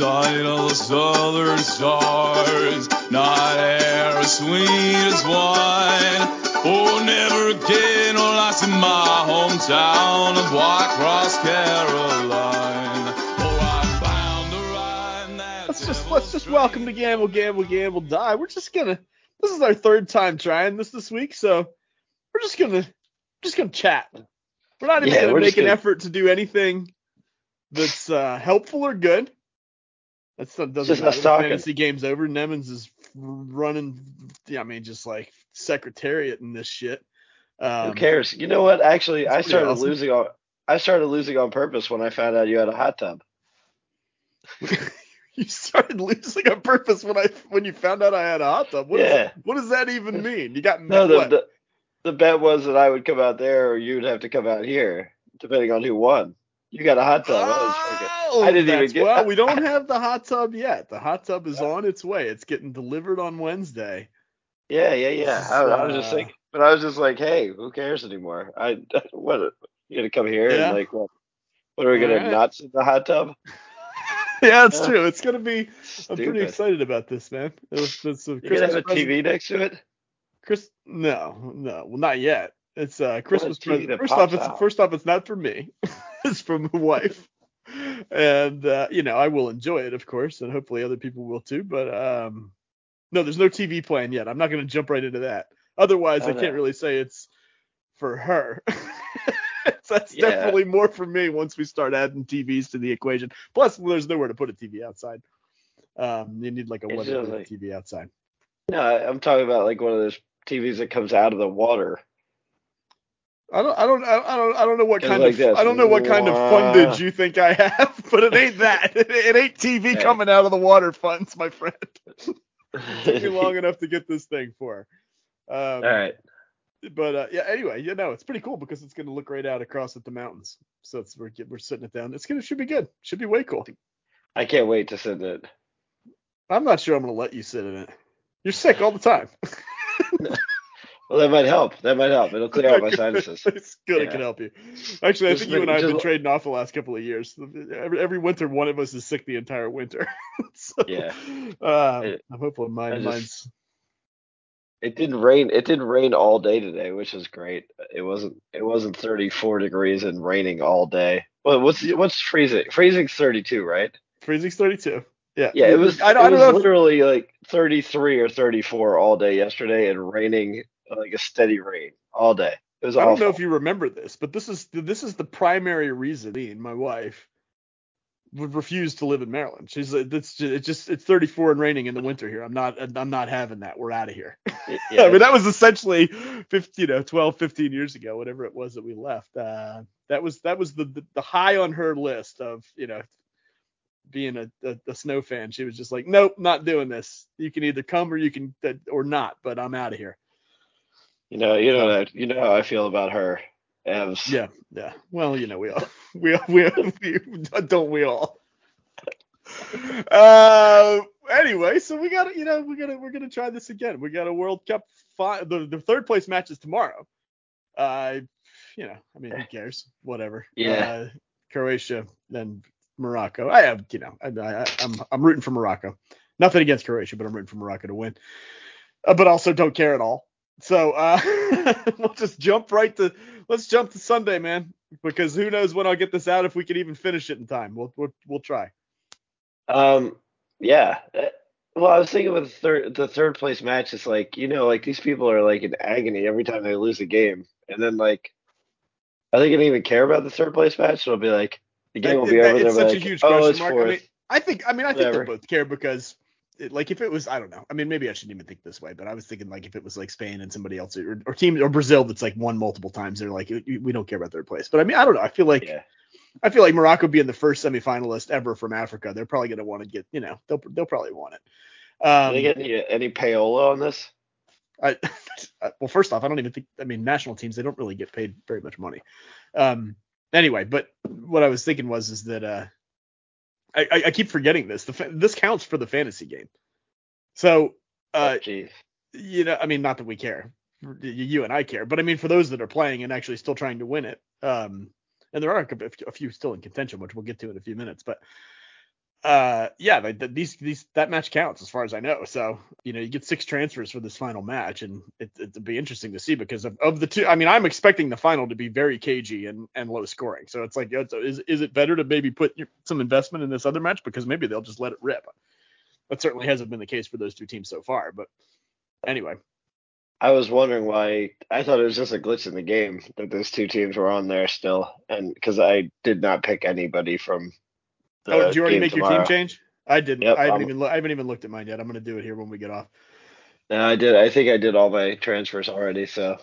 sight of the southern stars. Night air as sweet as wine. Oh, never again will I see my hometown of White Cross, Caroline. Oh, I'm bound to ride that Let's just let's just welcome to. Gamble, Gamble, Gamble, Die. We're just gonna. This is our third time trying this this week, so we're just gonna just gonna chat. We're not even Yeah, gonna we're make an gonna- effort to do anything that's uh, helpful or good. That's not doesn't just us matter. Talking. fantasy game's over. Nemens is running. Yeah, I mean, just like secretariat and this shit. Um, Who cares? You know what? Actually, I started awesome. losing on. I started losing on purpose when I found out you had a hot tub. you started losing on purpose when I when you found out I had a hot tub. What, is- Yeah. what does that even mean? You got No, the, the the bet was that I would come out there or you'd have to come out here, depending on who won. You got a hot tub. Oh, I didn't even get- Well, we don't have the hot tub yet. The hot tub is on its way. It's getting delivered on Wednesday. Yeah, yeah, yeah. I, I was just Uh, thinking, but I was just like, hey, who cares anymore? I what? You gonna come here Yeah. and like what? What are we gonna Alright. not sit in the hot tub? yeah, it's true. It's gonna be. I'm pretty excited about this, man. It was, it's a You gonna have a present- TV next to it? Chris, no, no, well, not yet. It's a Christmas present. First off, it's out. first off, it's not for me. It's from the wife, and uh, you know I will enjoy it, of course, and hopefully other people will too. But um, no, there's no TV plan yet. I'm not going to jump right into that. Otherwise, Oh, I can't really say it's for her. That's Yeah. definitely more for me once we start adding TVs to the equation. Plus, there's nowhere to put a TV outside. Um, you need like a weather like- TV outside. No, I'm talking about like one of those TVs that comes out of the water. I don't, I don't, I don't, I don't know what kind like of, this. I don't know what kind of fundage you think I have, but it ain't that. It, it ain't TV Hey. coming out of the water funds, my friend. Took me long enough to get this thing for. Um, All right. But uh, yeah, anyway, you know, it's pretty cool because it's gonna look right out across at the mountains. So it's we're we're sitting it down. It's gonna should be good. Should be way cool. I can't wait to sit in it. I'm not sure I'm gonna let you sit in it. You're sick all the time. Well, that might help. That might help. It'll clear out my sinuses. it's good. It can help you. Actually, I Just think you and I have been trading off the last couple of years. Every, every winter, one of us is sick the entire winter. so, Yeah. Uh, I- I'm hopeful mine, just- mine's. It didn't rain. It didn't rain all day today, which is great. It wasn't. It wasn't 34 degrees and raining all day. Well, what's what's freezing? Freezing's 32, right? Freezing's 32. Yeah. Yeah, it was. I, don't- I it don't was know. If, literally like 33 or 34 all day yesterday, and raining like a steady rain all day. It was I don't know if you remember this, but this is this is the primary reason me and my wife would refuse to live in Maryland. She's like, it's just, it's just it's 34 and raining in the winter here. I'm not I'm not having that. We're out of here. Yeah, I mean, that was essentially 50, you know, 12, 15 years ago, whatever it was that we left. Uh, that was that was the, the the high on her list of you know being a, a, a snow fan. She was just like, nope, not doing this. You can either come or you can uh, or not, but I'm out of here. You know, you know, you know how I feel about her. Evs. Yeah, yeah. Well, you know, we all we all, we, all, we don't we all. Uh, anyway, so we got to, you know, we got to, we're gonna try this again. We got a World Cup fi- the the third place match is tomorrow. Uh, you know, I mean, who cares? Whatever. Yeah. Uh, Croatia, then Morocco. I have, you know, I, I, I'm I'm rooting for Morocco. Nothing against Croatia, but I'm rooting for Morocco to win. Uh, but also don't care at all. So uh, we'll just jump right to let's jump to Sunday, man, because who knows when I'll get this out if we can even finish it in time. We'll we'll, we'll try. Um, yeah. Uh, Well, I was thinking with the third, the third place match, it's like, you know, like these people are like in agony every time they lose a game. And then like, are they gonna even care about the third place match? So it'll be like, the game will be That- over. it's such a huge oh, question mark. fourth. I mean, I think I mean I think Whatever. they both care because like if it was I don't know. I mean maybe I shouldn't even think this way, but I was thinking like if it was like Spain and somebody else or, or team or Brazil that's like won multiple times, they're like we don't care about third place. But I mean I don't know. I feel like yeah. I feel like Morocco being the first semifinalist ever from Africa, they're probably going to want to get, you know, they'll they'll probably want it. Do Um, they get any, any payola on this? I, I- well, first off, I don't even think. I mean, national teams they don't really get paid very much money. Um, anyway, but what I was thinking was is that uh, I, I, I keep forgetting this. The fa- this counts for the fantasy game. So, uh, oh, you know, I mean, not that we care, you and I care, but I mean, for those that are playing and actually still trying to win it, um, and there are a, a few still in contention, which we'll get to in a few minutes, but uh, yeah, like, these these that match counts as far as I know. So you know, you get six transfers for this final match, and it, it'd be interesting to see because of, of the two. I mean, I'm expecting the final to be very cagey and, and low scoring. So it's like, is is it better to maybe put some investment in this other match because maybe they'll just let it rip. That certainly hasn't been the case for those two teams so far. But anyway, I was wondering why. I thought it was just a glitch in the game that those two teams were on there still, and because I did not pick anybody from. Oh, did you already make tomorrow. your team change? I didn't. Yep, I haven't I'm- even. Lo- I haven't even looked at mine yet. I'm gonna do it here when we get off. No, I did. I think I did all my transfers already. So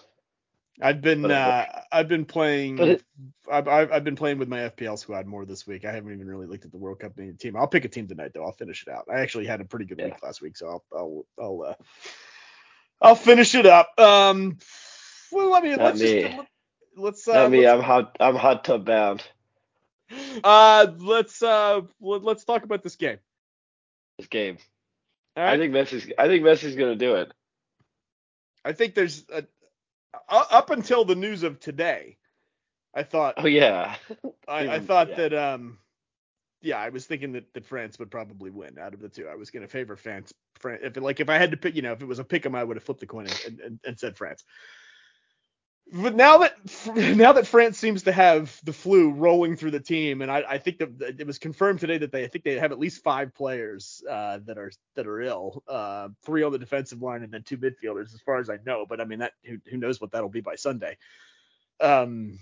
I've been. But- Uh, I've been playing. It- I've, I've been playing with my FPL squad more this week. I haven't even really looked at the World Cup team. I'll pick a team tonight though. I'll finish it out. I actually had a pretty good Yeah. week last week, so I'll I'll I'll uh, I'll finish it up. Um, well, let me Not let's me. just let's uh, not me. I'm hot. I'm hot tub bound. Uh let's uh let, let's talk about this game. This game. All I think Messi's. I think Messi's gonna do it. I think there's a, up until the news of today, I thought Oh yeah. I, I thought yeah. that um yeah, I was thinking that, that France would probably win out of the two. I was going to favor France. France if it, like if I had to pick, you know, if it was a pick 'em, I would have flipped the coin and, and, and said France. But now that now that France seems to have the flu rolling through the team, and I, I think that it was confirmed today that they I think they have at least five players uh, that are that are ill, uh, three on the defensive line and then two midfielders, as far as I know. But I mean that who, who knows what that'll be by Sunday. Um,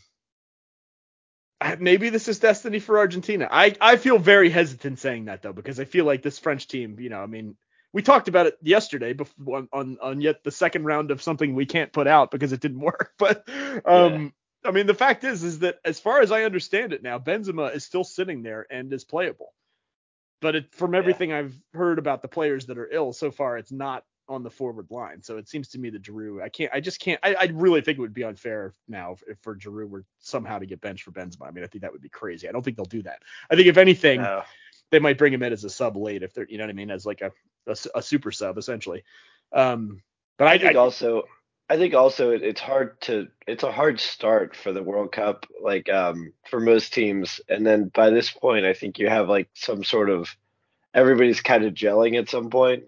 maybe this is destiny for Argentina. I, I feel very hesitant saying that though because I feel like this French team, you know, I mean, we talked about it yesterday before on, on, yet the second round of something we can't put out because it didn't work. But um, I mean, the fact is, is that as far as I understand it now, Benzema is still sitting there and is playable. But it, from everything I've heard about the players that are ill so far, it's not on the forward line. So it seems to me that Giroud, I can't, I just can't, I, I really think it would be unfair now if, if for Giroud were somehow to get benched for Benzema. I mean, I think that would be crazy. I don't think they'll do that. I think if anything, No. They might bring him in as a sub late if they're, you know what I mean, as like a a super sub essentially. Um, but I, I think I- also I think also it, it's hard to it's a hard start for the World Cup like um for most teams and then by this point I think you have like some sort of everybody's kind of gelling at some point.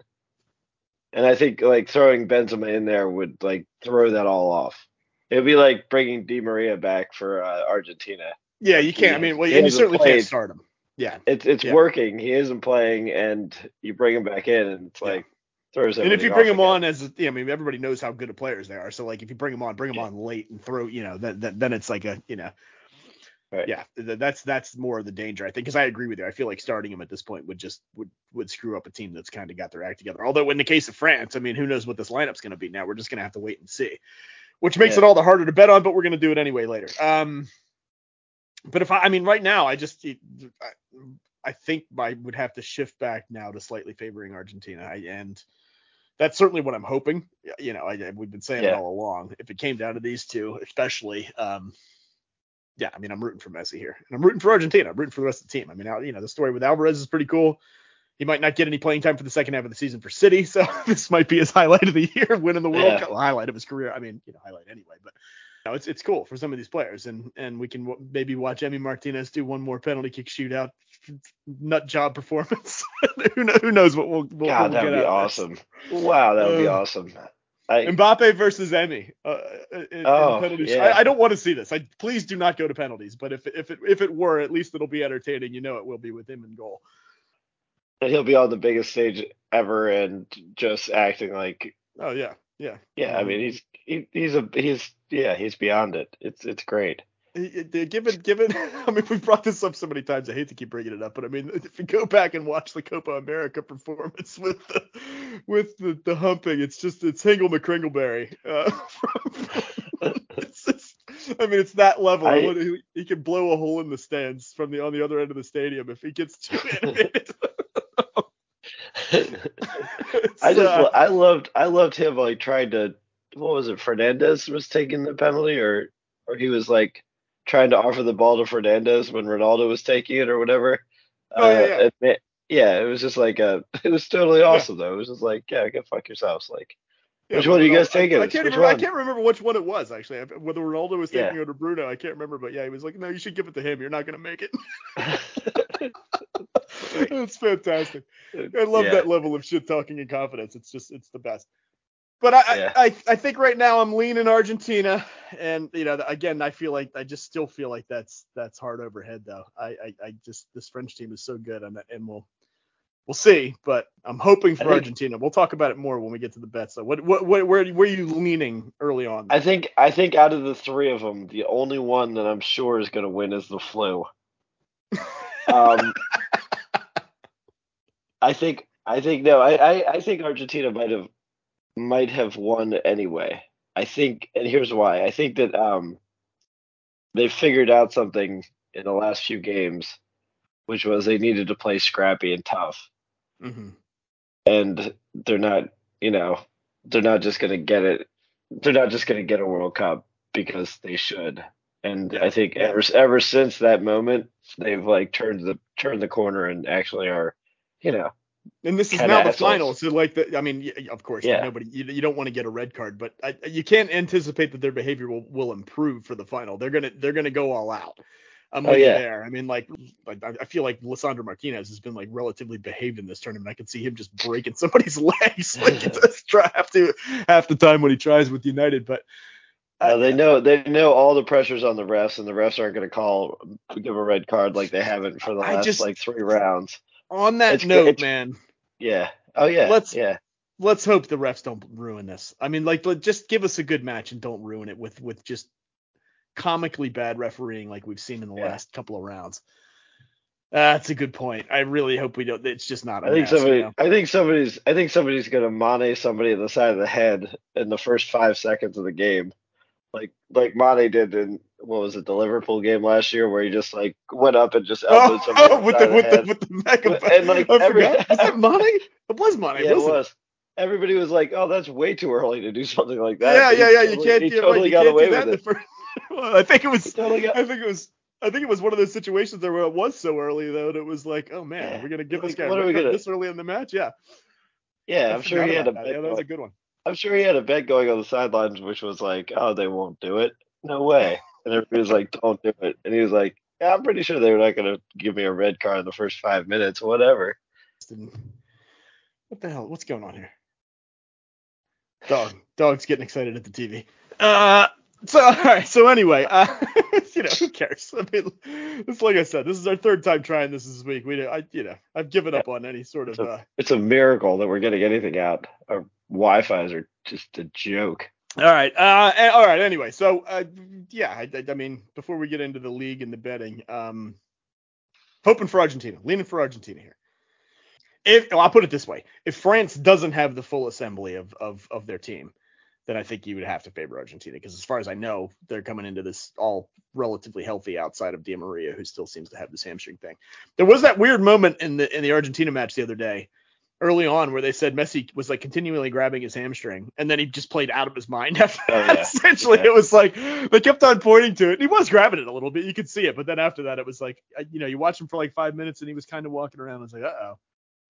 And I think like throwing Benzema in there would like throw that all off. It'd be like bringing Di Maria back for uh, Argentina. yeah, you can't. I mean, well, and you certainly can't start him. Yeah. It's it's Yeah. working. He isn't playing and you bring him back in and it's Yeah. like throws And if you bring him again. on as, yeah, I mean, everybody knows how good of players they are. So like, if you bring them on, bring them Yeah. on late and throw, you know, then then then it's like a, you know, Right. yeah, th- that's that's more of the danger, I think, because I agree with you. I feel like starting him at this point would just would would screw up a team that's kind of got their act together. Although in the case of France, I mean, who knows what this lineup's going to be now? We're just going to have to wait and see, which makes Yeah. it all the harder to bet on. But we're going to do it anyway later. Um, but if I, I mean, right now, I just it, I, I think I would have to shift back now to slightly favoring Argentina, I, and that's certainly what I'm hoping. You know, I, we've been saying it all along. If it came down to these two, especially, um, yeah, I mean, I'm rooting for Messi here, and I'm rooting for Argentina. I'm rooting for the rest of the team. I mean, you know, the story with Alvarez is pretty cool. He might not get any playing time for the second half of the season for City, so this might be his highlight of the year, winning the World Yeah. Cup. Well, highlight of his career. I mean, you know, highlight anyway, but no, it's it's cool for some of these players, and and we can w- maybe watch Emi Martinez do one more penalty kick shootout, nut job performance. who, know, who knows what we'll, we'll God, we'll that get would be awesome. Wow, that would be Uh, awesome. I, Mbappe versus Emmy. Uh, in, in Oh, sh- yeah. I, I don't want to see this. I please do not go to penalties. But if if it if it were, at least it'll be entertaining. You know, it will be with him in goal. and he'll be on the biggest stage ever and just acting like Oh yeah, yeah. yeah. I mean, he's he, he's a he's yeah he's beyond it. It's it's great. Given, given, I mean, we've brought this up so many times. I hate to keep bringing it up, but I mean, if you go back and watch the Copa America performance with the, with the, the humping, it's just it's Hingle McCringleberry. Uh, it's just, I mean, it's that level. I- he, he can blow a hole in the stands from the on the other end of the stadium if he gets too animated. I just uh, I loved I loved him like trying to what was it Fernandez was taking the penalty or or he was like trying to offer the ball to Fernandez when Ronaldo was taking it or whatever. Oh, yeah, Uh, yeah. and it- yeah, it was just like a it was totally awesome though. It was just like yeah, go fuck yourselves like Which one do you guys take I, it I can't even. I can't remember which one it was actually. Whether Ronaldo was taking Yeah. it or Bruno, I can't remember. But yeah, he was like, "No, you should give it to him. You're not gonna make it." It's fantastic. I love Yeah. that level of shit talking and confidence. It's just it's the best. But I, Yeah. I, I I think right now I'm leaning Argentina, and you know again I feel like I just still feel like that's that's hard overhead though. I I, I just this French team is so good and and we'll we'll see. But I'm hoping for think- Argentina. We'll talk about it more when we get to the bets. So what what, what where where are you leaning early on? I think I think out of the three of them, the only one that I'm sure is going to win is the flu. Um, I think I think no, I, I I think Argentina might have might have won anyway. I think, and here's why. I think that um they figured out something in the last few games, which was they needed to play scrappy and tough, hmm and they're not, you know, they're not just going to get it. They're not just going to get a World Cup because they should. And I think ever ever since that moment, they've like turned the turned the corner and actually are, you know, And this is now the final, so like the, I mean, of course, Yeah. nobody, you, you don't want to get a red card, but I, you can't anticipate that their behavior will, will improve for the final. They're gonna they're gonna go all out. I'm Oh, yeah. there. I mean, like, like I I feel like Lisandro Martinez has been like relatively behaved in this tournament. I can see him just breaking somebody's legs like half to half the time when he tries with United. But uh, Uh, they know they know all the pressures on the refs, and the refs aren't going to call give a red card like they haven't for the last just- like three rounds. On that It's note, it's- man, Yeah. Oh yeah. Let's- Yeah. let's hope the refs don't ruin this. I mean, like, let- just give us a good match and don't ruin it with with just comically bad refereeing like we've seen in the Yeah. last couple of rounds. That's a good point. I really hope we don't. It's just not. I I think somebody. I think somebody's. I think somebody's going to mane somebody in the side of the head in the first five seconds of the game, like like Mane did in what was it the Liverpool game last year, where he just like went up and just elbowed oh, somebody in Oh, the with the of with the head. with the mega. And, like, I every- forgot. Was that Mane? It was Mane. yeah, it wasn't. Everybody was like, "Oh, that's way too early to do something like that." Yeah, yeah, yeah. You can't. He right, totally you got can't away do that with it. first. Well, I think it was. Totally got. I think it was. I think it was one of those situations there where it was so early though, and it was like, oh man, Yeah. we're gonna give this guy what are we gonna- this early in the match. Yeah, Yeah, I I'm sure he had a that. Yeah, that was a good one. I'm sure he had a bet going on the sidelines, which was like, "Oh, they won't do it. No way." And everybody was like, "Don't do it." And he was like, "Yeah, I'm pretty sure they were not going to give me a red card in the first five minutes. Whatever." What the hell? What's going on here? Dog. Dog's getting excited at the TV. Uh. So all right. So anyway, uh, you know, who cares? I mean, it's like I said, this is our third time trying this this week. We, I, you know, I've given up on any sort of. So- Uh, It's a miracle that we're getting anything out. Wi-Fi's are just a joke. All right. Uh, all right. Anyway, so uh, yeah, I, I, I mean, before we get into the league and the betting, um, hoping for Argentina, leaning for Argentina here. If well, I'll put it this way, if France doesn't have the full assembly of of of their team, then I think you would have to favor Argentina because as far as I know, they're coming into this all relatively healthy outside of Di Maria, who still seems to have this hamstring thing. There was that weird moment in the in the Argentina match the other day, early on, where they said Messi was like continually grabbing his hamstring, and then he just played out of his mind after Oh, that. yeah. Essentially, Yeah. it was like they kept on pointing to it. And he was grabbing it a little bit, you could see it, but then after that, it was like uh, you know you watch him for like five minutes, and he was kind of walking around. I was like, uh oh.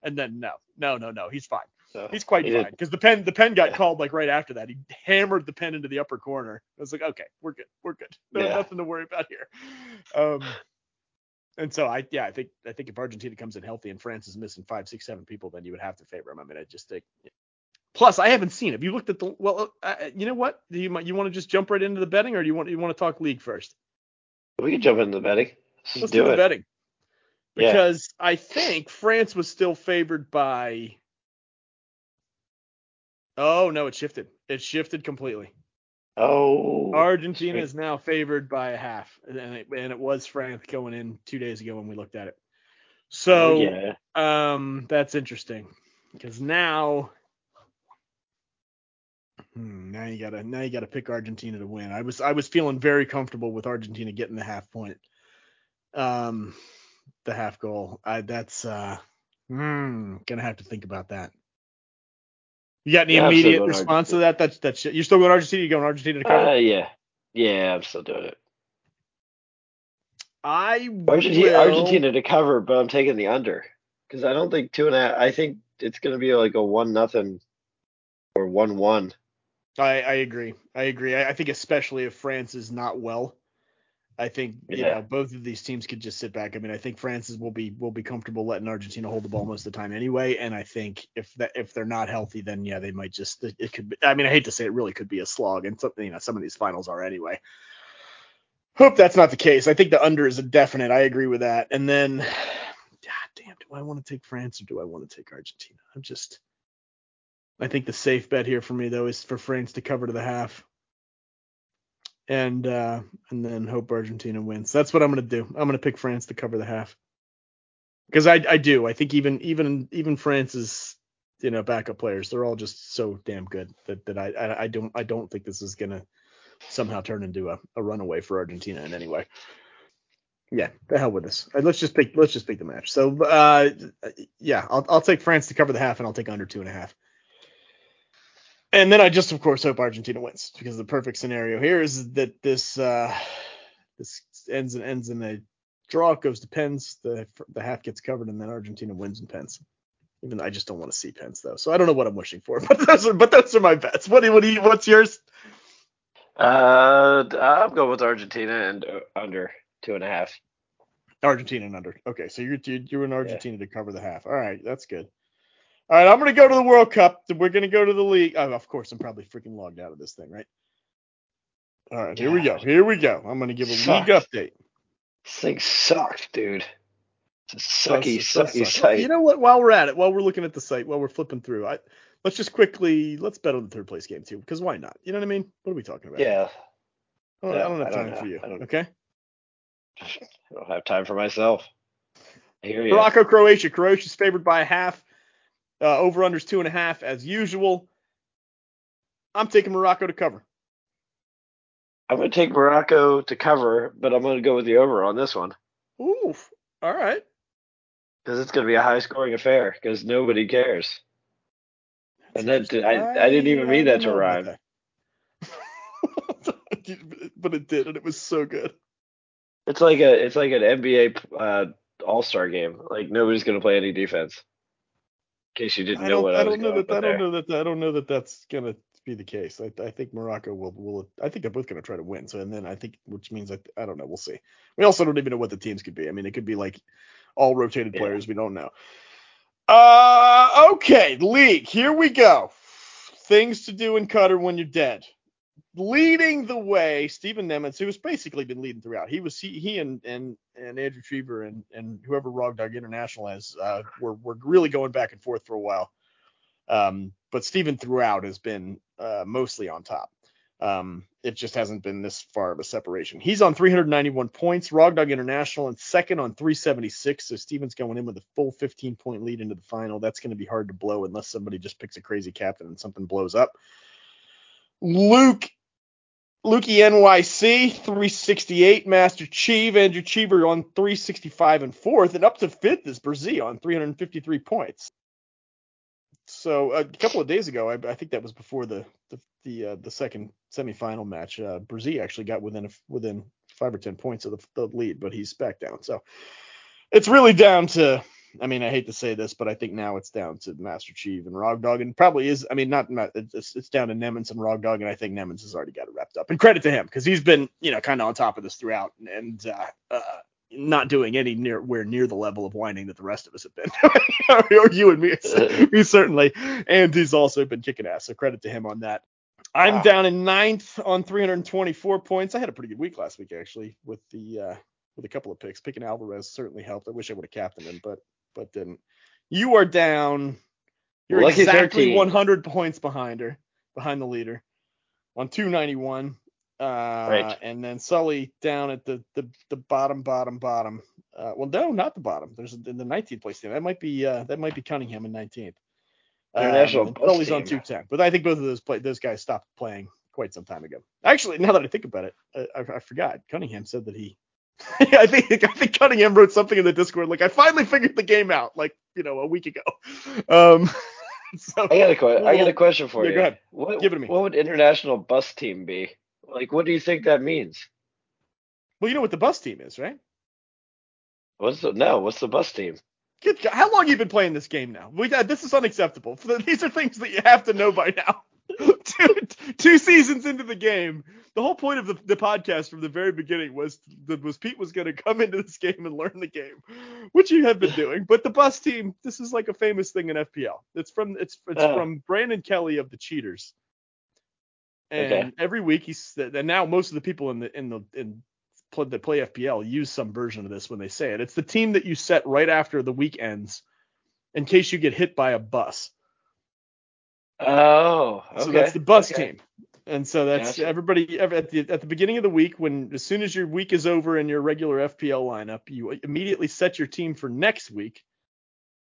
And then no, no, no, no, he's fine. So He's quite he fine because the pen the pen got Yeah. called like right after that. He hammered the pen into the upper corner. I was like, okay, we're good, we're good. No, nothing to worry about here. Um, and so I yeah I think I think if Argentina comes in healthy and France is missing five six seven people, then you would have to favor them. I mean I just think. Plus, I haven't seen. Have you looked at the? Well, uh, you know what? Do you you want to just jump right into the betting, or do you want you want to talk league first? We can jump into the betting. Let's, Let's do the it. betting Yeah. because I think France was still favored by. Oh no, it shifted. It shifted completely. Oh. Argentina is now favored by a half, and it, and it was France going in two days ago when we looked at it. So Oh, yeah. um, that's interesting because now, hmm, now you gotta now you gotta pick Argentina to win. I was I was feeling very comfortable with Argentina getting the half point, um, the half goal. I that's uh, hmm, gonna have to think about that. You got any Yeah, immediate response to that? That's that's you're still going Argentina. You going Argentina to cover? Uh, yeah. Yeah, I'm still doing it. I Argentina, will- Argentina to cover, but I'm taking the under because I don't think two and a half. I think it's going to be like a one nothing or one one. I, I agree. I agree. I, I think especially if France is not well, I think you Yeah. know both of these teams could just sit back. I mean, I think France will be will be comfortable letting Argentina hold the ball most of the time anyway. And I think if that if they're not healthy, then yeah, they might just it, could. Be, I mean, I hate to say it, really could be a slog, and something you know some of these finals are anyway. Hope that's not the case. I think the under is a definite. I agree with that. And then, God damn, do I want to take France or do I want to take Argentina? I'm just. I think the safe bet here for me though is for France to cover to the half. And uh and then hope Argentina wins. That's what I'm gonna do. I'm gonna pick France to cover the half. Because I I do. I think even even even France's you know backup players, they're all just so damn good that, that I, I I don't I don't think this is gonna somehow turn into a, a runaway for Argentina in any way. Yeah, the hell with this. Uh, Let's just pick let's just pick the match. So uh yeah, I'll I'll take France to cover the half and I'll take under two and a half. And then I just of course hope Argentina wins because the perfect scenario here is that this uh this ends and ends in a draw, it goes to pens, the the half gets covered, and then Argentina wins in pens. Even though I just don't want to see pens though, so I don't know what I'm wishing for, but those are but those are my bets. What do you, what do you, what's yours? Uh, I'm going with Argentina and uh, under two and a half. Argentina and under. Okay, so you're you're, you're in Argentina to cover the half. All right, that's good. All right, I'm gonna go to the World Cup. We're gonna go to the league. Oh, of course, I'm probably freaking logged out of this thing, right? All right, here we go. Here we go. I'm gonna give a league update. This thing sucks, dude. It's a sucky, sucky suck. site. You know what? While we're at it, while we're looking at the site, while we're flipping through, I let's just quickly let's bet on the third place game too, because why not? You know what I mean? What are we talking about? yeah, I don't, I don't have I don't time for you. I Okay. I don't have time for myself. I hear you. Morocco, Croatia. Croatia's favored by a half. Uh, over unders two and a half as usual. I'm taking Morocco to cover. I'm going to take Morocco to cover, but I'm going to go with the over on this one Ooh. All right. because it's going to be a high scoring affair because nobody cares. And that I, I didn't even mean that to rhyme. but it did, and it was so good. It's like a it's like an NBA uh, All Star game. Like nobody's going to play any defense. In case you didn't I know don't, what I, I don't know that. I don't know that. I don't know that that's gonna be the case. I, I think Morocco will will. I think they're both gonna try to win. So and then I think, which means I, I don't know. We'll see. We also don't even know what the teams could be. I mean, it could be like all rotated Yeah. players. We don't know. Uh, okay, league. Here we go. Things to do in Qatar when you're dead. Leading the way, Stephen Nemitz, who has basically been leading throughout. He was he, he and and and Andrew Cheever and and whoever Rog Dog International has uh, were were really going back and forth for a while. Um, but Stephen throughout has been uh, mostly on top. Um, it just hasn't been this far of a separation. He's on 391 points. Rog Dog International and second on 376. So Stephen's going in with a full 15 point lead into the final. That's going to be hard to blow unless somebody just picks a crazy captain and something blows up. Luke Lukey NYC 368, Master Cheeve, Andrew Cheever on 365 and fourth, and up to fifth is Brzee on 353 points. So a couple of days ago, I, I think that was before the the the, uh, the second semifinal match. Uh, Brzee actually got within a, within five or ten points of the, the lead, but he's back down. So it's really down to. I mean, I hate to say this, but I think now it's down to Master Chief and Rog Dog, and probably is. I mean, not, not it's, it's down to Nemens and Rog Dog, and I think Nemens has already got it wrapped up. And credit to him because he's been, you know, kind of on top of this throughout, and uh, uh, not doing any nearwhere near the level of whining that the rest of us have been, or you and me, me certainly. And he's also been kicking ass, so credit to him on that. I'm Wow. down in ninth on 324 points. I had a pretty good week last week actually with the uh, with a couple of picks. Picking Alvarez certainly helped. I wish I would have captained him, but but didn't. You are down. You're Lucky exactly 13. 100 points behind her, behind the leader, on 291. Uh, Right. And then Sully down at the the, the bottom, bottom, bottom. Uh, well, no, not the bottom. There's in the 19th place team. That might be uh, that might be Cunningham in 19th. International and bus Sully's on team. 210. But I think both of those play those guys stopped playing quite some time ago. Actually, now that I think about it, I, I, I forgot. Cunningham said that he. I think I think Cunningham wrote something in the Discord like I finally figured the game out like you know a week ago. Um, so I got a que- I got a question for yeah, you. go ahead. What, Give it to me. What would international bus team be? Like, what do you think that means? well, you know what the bus team is, right? What's the no? What's the bus team? Good how long you been playing this game now? We, uh, this is unacceptable. These are things that you have to know by now. Two, two seasons into the game, the whole point of the, the podcast from the very beginning was that was Pete was going to come into this game and learn the game, which you have been doing. But the bus team, this is like a famous thing in FPL. It's from it's it's Oh. from Brandon Kelly of the Cheaters. And Okay. every week he's and now most of the people in the in the in play, that play FPL use some version of this when they say it. It's the team that you set right after the week ends, in case you get hit by a bus. Oh, okay. So that's the bus okay. team. And so that's Gotcha. everybody at the at the beginning of the week when as soon as your week is over in your regular FPL lineup, you immediately set your team for next week,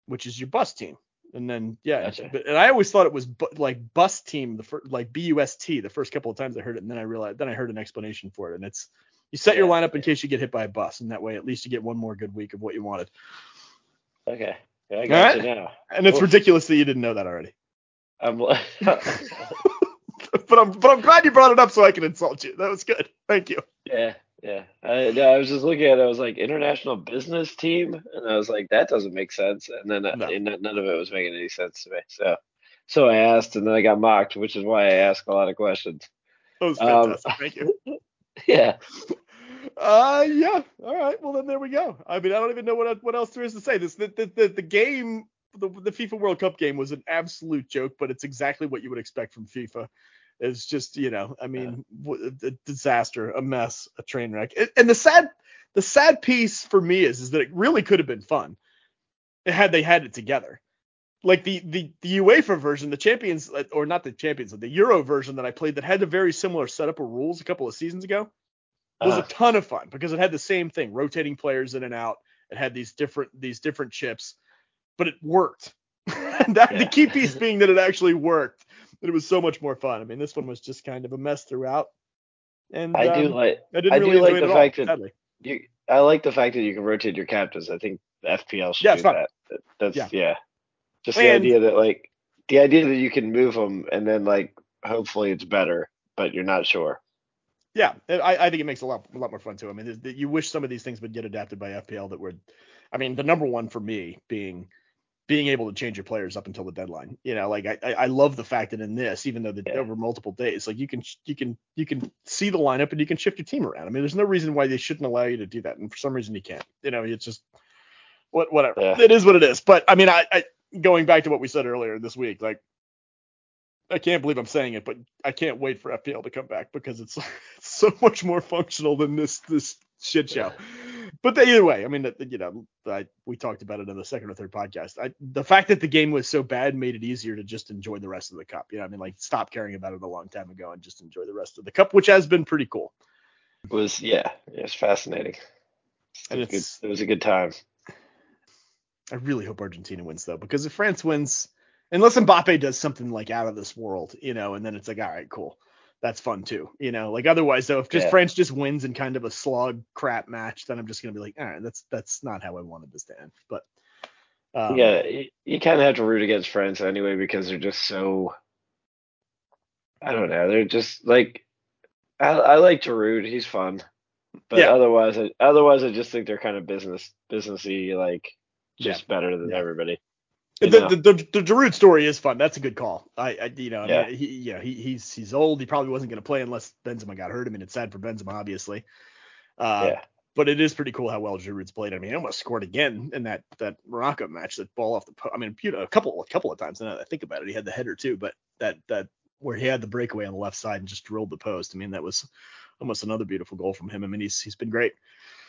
which is your bus team. And then yeah, Gotcha. but and I always thought it was bu- like bus team the first like B U S T the first couple of times I heard it, and then I realized then I heard an explanation for it, and it's you set your Yeah. lineup in case you get hit by a bus, and that way at least you get one more good week of what you wanted. Okay. Yeah, I got Alright. you now. And it's Oof. ridiculous that you didn't know that already. I'm like, but I'm but I'm glad you brought it up so I can insult you. That was good. Thank you. yeah, yeah. I, I was just looking at it. I was like, international business team, and I was like, that doesn't make sense. And then uh, No. and none of it was making any sense to me. So, so I asked, and then I got mocked, which is why I ask a lot of questions. That was Um, fantastic. Thank you. Yeah. Uh, yeah. All right. Well, then there we go. I mean, I don't even know what what else there is to say. This the the, the, the game. The, the FIFA World Cup game was an absolute joke, but it's exactly what you would expect from FIFA. It's just, you know, I mean, w a disaster, a mess, a train wreck. And- And the sad, the sad piece for me is, is that it really could have been fun had they had it together. Like the the the UEFA version, the Champions, or not the Champions, the Euro version that I played that had a very similar setup of rules a couple of seasons ago was Uh, a ton of fun because it had the same thing, rotating players in and out. It had these different these different chips, but it worked. that, The key piece being that it actually worked. That it was so much more fun. I mean, this one was just kind of a mess throughout. And I do um, like I didn't I really do like the fact all, that- sadly. you. I like the fact that you can rotate your captains. I think the FPL should Yeah, do that. That- That's Yeah. yeah. Just the idea that like the idea that you can move them and then like hopefully it's better, but you're not sure. Yeah, I, I think it makes a lot a lot more fun too. I mean, you wish some of these things would get adapted by FPL that would, I mean, the number one for me being being able to change your players up until the deadline. You know, like I I love the fact that in this, even though the, Yeah. over multiple days, like you can you can you can see the lineup and you can shift your team around. I mean, there's no reason why they shouldn't allow you to do that, and for some reason you can't. You know, it's just what whatever. Yeah. It is what it is. But I mean, I, I going back to what we said earlier this week, like. I can't believe I'm saying it, but I can't wait for FPL to come back because it's, it's so much more functional than this this shit show. But either way, I mean, you know, I, we talked about it in the second or third podcast. I, the fact that the game was so bad made it easier to just enjoy the rest of the cup. You know, I mean, like stop caring about it a long time ago and just enjoy the rest of the cup, which has been pretty cool. It was yeah, it was fascinating. It And was, good, it was a good time. I really hope Argentina wins though, because if France wins, unless Mbappe does something like out of this world, you know, and then it's like, all right, cool. That's fun too, you know. Like otherwise, though, if just Yeah. France just wins in kind of a slog crap match, then I'm just gonna be like, all right, that's that's not how I wanted this to end. But um, yeah, you, you kind of have to root against France anyway because they're just so. I don't know. They're just like. I, I like Giroud. He's fun, but Yeah. otherwise, I, otherwise, I just think they're kind of business businessy, like just better than Yeah. everybody. The, know? the, the the Giroud story is fun. That's a good call. I, I you know, I Yeah. mean, he, know, he he's he's old. He probably wasn't gonna play unless Benzema got hurt. I mean, it's sad for Benzema, obviously. Uh, yeah, but it is pretty cool how well Giroud's played. I mean, he almost scored again in that that Morocco match. That ball off the, po- I mean, a couple a couple of times. Now that I think about it, he had the header too, but that that where he had the breakaway on the left side and just drilled the post. I mean, that was almost another beautiful goal from him. I mean, he's he's been great.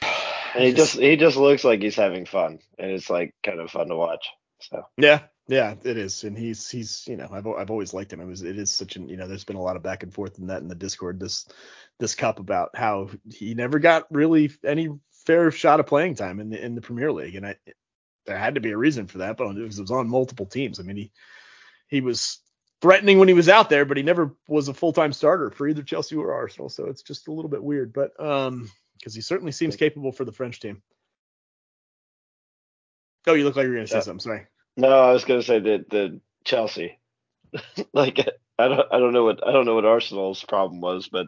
and he just he just looks like he's having fun, and it's like kind of fun to watch. So Yeah, yeah, it is, and he's he's you know I've I've always liked him. It was it is such an you know there's been a lot of back and forth in that in the Discord this this cup about how he never got really any fair shot of playing time in the in the Premier League, and I there had to be a reason for that, but it was, it was on multiple teams. I mean he he was threatening when he was out there, but he never was a full time starter for either Chelsea or Arsenal, so it's just a little bit weird, but um because he certainly seems capable for the French team. Oh, you look like you're gonna say Yeah. something. Sorry. no, I was gonna say that the Chelsea, like I don't I don't know what I don't know what Arsenal's problem was, but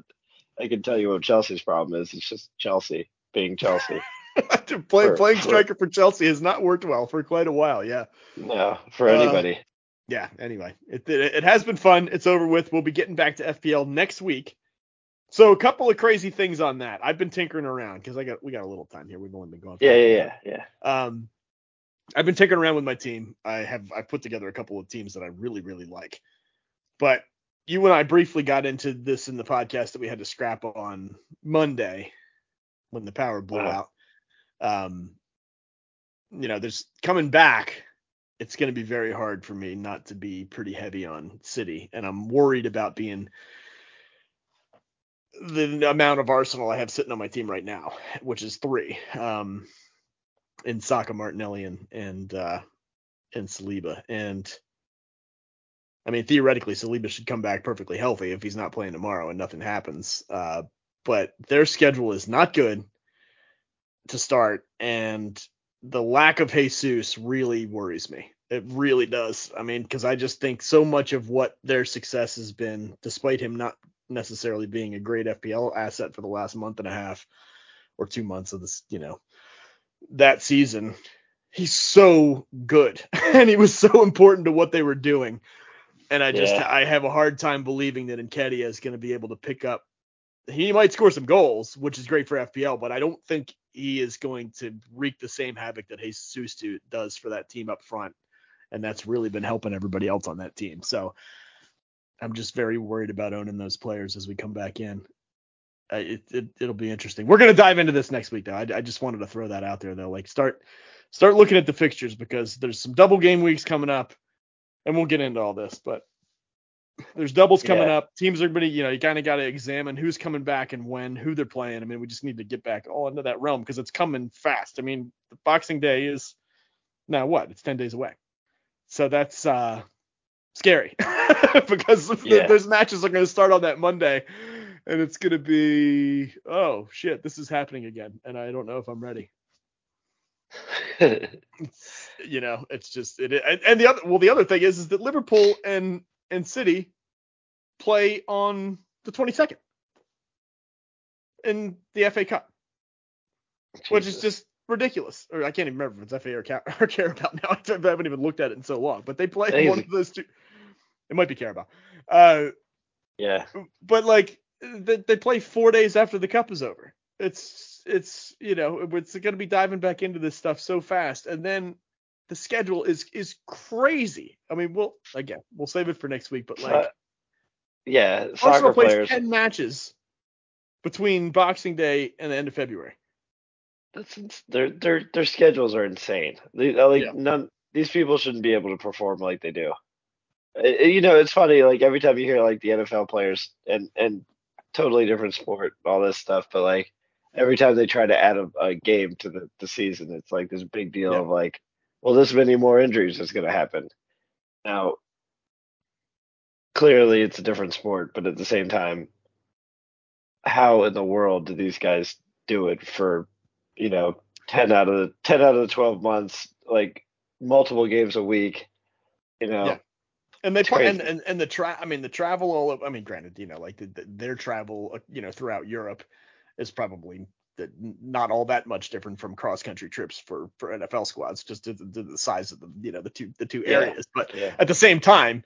I can tell you what Chelsea's problem is. It's just Chelsea being Chelsea. Play, For- playing striker for Chelsea has not worked well for quite a while. Yeah. no, for Uh, anybody. yeah. Anyway, it, it it has been fun. It's over with. We'll be getting back to FPL next week. So a couple of crazy things on that. I've been tinkering around because I got we got a little time here. We've only been going. for Yeah, yeah, yeah, yeah. Um, I've been tinkering around with my team. I have I put together a couple of teams that I really really like, but you and I briefly got into this in the podcast that we had to scrap on Monday when the power blew Uh-huh. out. Um, you know, there's coming back. It's going to be very hard for me not to be pretty heavy on City, and I'm worried about being the amount of Arsenal I have sitting on my team right now, which is three. Um, in Saka, Martinelli, and and uh, and Saliba, and I mean theoretically Saliba should come back perfectly healthy if he's not playing tomorrow and nothing happens. Uh, but their schedule is not good to start, and the lack of Jesus really worries me. It really does. I mean, because I just think so much of what their success has been, despite him not necessarily being a great FPL asset for the last month and a half or two months of this, you know, that season, he's so good and he was so important to what they were doing. And I just Yeah. I have a hard time believing that Nketiah is going to be able to pick up. He might score some goals, which is great for FPL, but I don't think he is going to wreak the same havoc that Jesus do- does for that team up front. And that's really been helping everybody else on that team. So I'm just very worried about owning those players as we come back in. It, it it'll be interesting. We're gonna dive into this next week though. I, I just wanted to throw that out there though. Like start start looking at the fixtures because there's some double game weeks coming up, and we'll get into all this. But there's doubles coming Yeah. up. Teams are gonna you know you kind of got to examine who's coming back and when, who they're playing. I mean we just need to get back all into that realm because it's coming fast. I mean the Boxing Day is now what? It's ten days away. So that's uh scary because Yeah. those matches are going to start on that Monday and it's going to be oh shit this is happening again and I don't know if I'm ready. You know, it's just it and, and the other well the other thing is is that Liverpool and and City play on the 22nd in the FA Cup, which is just ridiculous. Or I can't even remember if it's FA or, or Carabao now. I haven't even looked at it in so long. But they play think one of those two. It might be Carabao. Uh, yeah. but like they, they play four days after the cup is over. It's it's you know it's going to be diving back into this stuff so fast, and then the schedule is is crazy. I mean, we'll again we'll save it for next week, but like Uh, yeah, Arsenal plays players. ten matches between Boxing Day and the end of February. That's ins- their their their schedules are insane. They, uh, like Yeah. none these people shouldn't be able to perform like they do. Uh, uh, you know, it's funny. Like every time you hear like the NFL players and and totally different sport, all this stuff, but like every time they try to add a, a game to the the season, it's like this big deal Yeah. of like, well, this many more injuries is going to happen. Now, clearly, it's a different sport, but at the same time, how in the world do these guys do it for you know 10 out of the 10 out of the 12 months like multiple games a week you know Yeah. And they and, and and the tra- I mean the travel all of I mean granted you know like the, the, their travel you know throughout Europe is probably the, not all that much different from cross country trips for for NFL squads just to, the- to the size of the you know the two the two Yeah. areas. But yeah. at the same time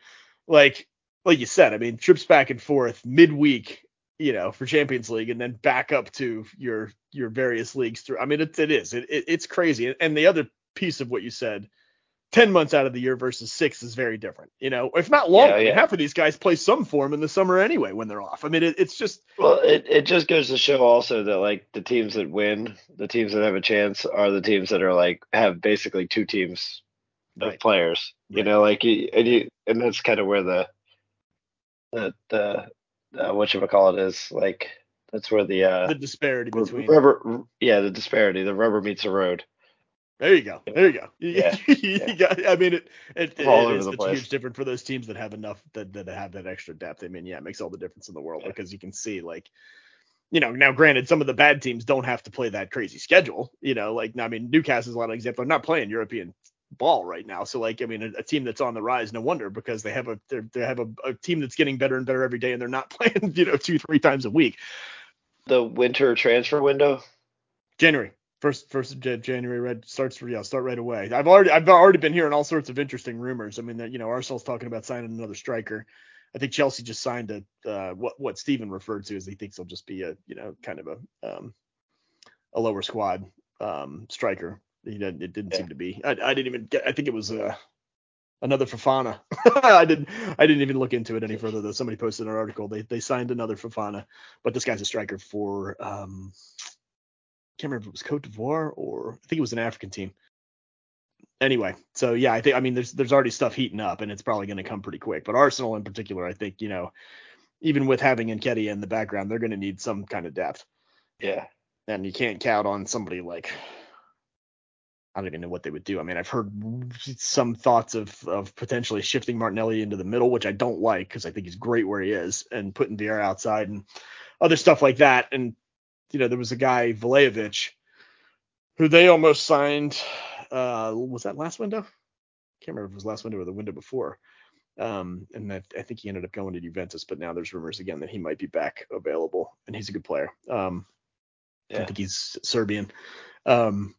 like like you said I mean trips back and forth midweek you know for Champions League and then back up to your your various leagues through I mean it, it is it, it it's crazy. And the other piece of what you said 10 months out of the year versus six is very different. You know, if not longer. Yeah, I mean, half of these guys play some form in the summer anyway when they're off. I mean, it, it's just, well it, it just goes to show also that like the teams that win the teams that have a chance are the teams that are like have basically two teams of Right. players you Right. know like you, and you and that's kind of where the the the uh, what you call it is like that's where the uh the disparity between. rubber yeah the disparity the rubber meets the road There you go. There you go. Yeah, you yeah. got, I mean, it, it, it All over is the a place. huge difference for those teams that have enough that, that have that extra depth. I mean, yeah, it makes all the difference in the world Yeah. because you can see like, you know, now granted, some of the bad teams don't have to play that crazy schedule. You know, like I mean, Newcastle's a lot of example. They're not playing European ball right now, so like I mean, a, a team that's on the rise, no wonder because they have a they have a, a team that's getting better and better every day, and they're not playing you know two three times a week. the winter transfer window January First first of January red starts for yeah start right away. I've already I've already been hearing all sorts of interesting rumors. I mean that you know Arsenal's talking about signing another striker. I think Chelsea just signed a uh, what what Steven referred to as he thinks he'll just be a you know kind of a um, a lower squad um, striker. He didn't, it didn't Yeah. seem to be. I, I didn't even get. I think it was uh, another Fofana. I didn't I didn't even look into it any further though. Somebody posted an article. They they signed another Fofana, but this guy's a striker for um can't remember if it was Cote d'Ivoire or I think it was an African team. Anyway, so yeah, I think I mean there's there's already stuff heating up and it's probably going to come pretty quick. But Arsenal in particular, I think you know, even with having Nketiah in the background, they're going to need some kind of depth, Yeah. and you can't count on somebody like I don't even know what they would do. I mean, I've heard some thoughts of of potentially shifting Martinelli into the middle, which I don't like because I think he's great where he is, and putting Vieira outside and other stuff like that. And you know, there was a guy Vlahovic who they almost signed. Uh, was that last window? Can't remember if it was last window or the window before. Um, and I, I think he ended up going to Juventus, but now there's rumors again that he might be back available, and he's a good player. Um, I think he's Serbian. Um,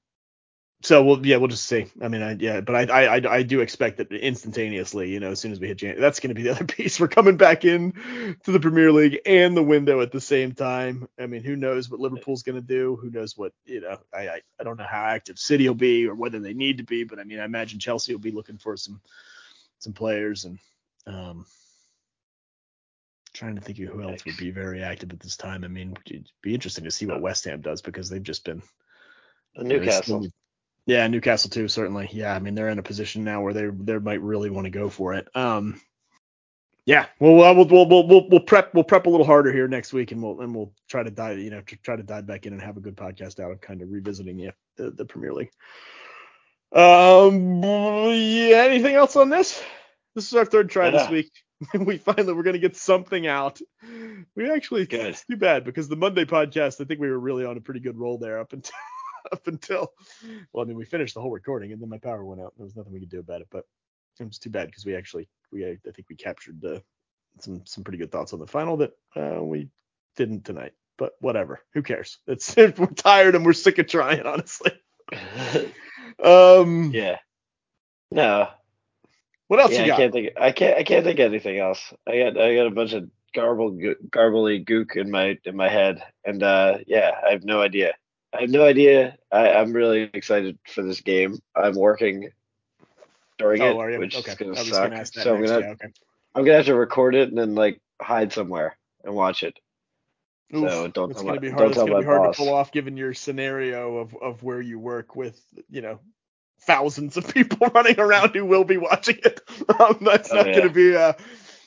so we'll yeah we'll just see. I mean I yeah, but I I I, I do expect that instantaneously, you know, as soon as we hit Jan, that's going to be the other piece. We're coming back in to the Premier League and the window at the same time. I mean, who knows what Liverpool's going to do? Who knows what you know? I, I I don't know how active City will be or whether they need to be, but I mean I imagine Chelsea will be looking for some some players and um trying to think of who else would be very active at this time. I mean, it'd be interesting to see what West Ham does because they've just been Newcastle. Yeah, Newcastle too, certainly. Yeah, I mean they're in a position now where they they might really want to go for it. Um, yeah, well, uh, we'll, we'll we'll we'll we'll prep we'll prep a little harder here next week, and we'll and we'll try to dive you know to try to dive back in and have a good podcast out of kind of revisiting the the, the Premier League. Um, yeah, anything else on this? This is our third try this week. we finally we're gonna get something out. We actually Good. it's too bad because the Monday podcast, I think we were really on a pretty good roll there up until up until well, I mean we finished the whole recording and then my power went out. There was nothing we could do about it, but it was too bad because we actually we I think we captured uh, some some pretty good thoughts on the final that uh, we didn't tonight. But whatever, who cares? It's we're tired and we're sick of trying, honestly. Um, yeah. No. what else Yeah, you I can't think. I can't. I can't think of anything else. I got. I got a bunch of garble, garbly gook in my in my head, and uh, yeah, I have no idea. I have no idea. I, I'm really excited for this game. I'm working during Oh, it, which okay. is gonna suck. gonna so I'm gonna yeah, okay. I'm gonna have to record it and then like hide somewhere and watch it. Oof, So don't it's tell gonna my- be hard. It's gonna be hard boss. to pull off given your scenario of of where you work with you know thousands of people running around who will be watching it. Um, that's Oh, not yeah. gonna be uh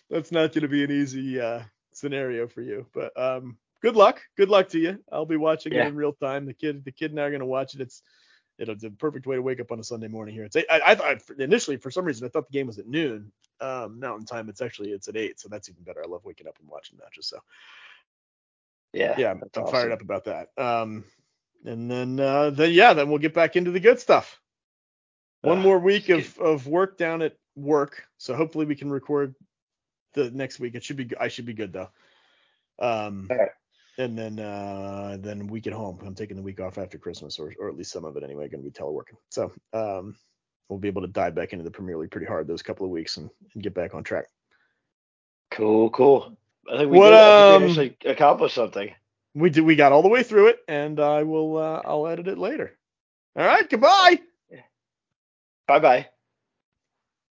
that's not gonna be an easy uh scenario for you. But um, good luck. Good luck to you. I'll be watching it in real time. The kid the kid and I are gonna watch it. It's it's a perfect way to wake up on a Sunday morning here. It's eight, I, I thought initially for some reason I thought the game was at noon um, Mountain Time. It's actually it's at eight, so that's even better. I love waking up and watching matches. So Yeah. yeah, I'm that's fired up about that. Um, and then uh, then yeah, then we'll get back into the good stuff. One Ugh, more week of, of work down at work, so hopefully we can record the next week. It should be I should be good though. Um, All right. And then uh, then week at home. I'm taking the week off after Christmas, or or at least some of it anyway. Going to be teleworking, so um, we'll be able to dive back into the Premier League pretty hard those couple of weeks and, and get back on track. Cool. Cool. I think we What, did. I um, think we actually accomplished something. We did we got all the way through it, and I will uh, I'll edit it later. All right, goodbye. Bye bye.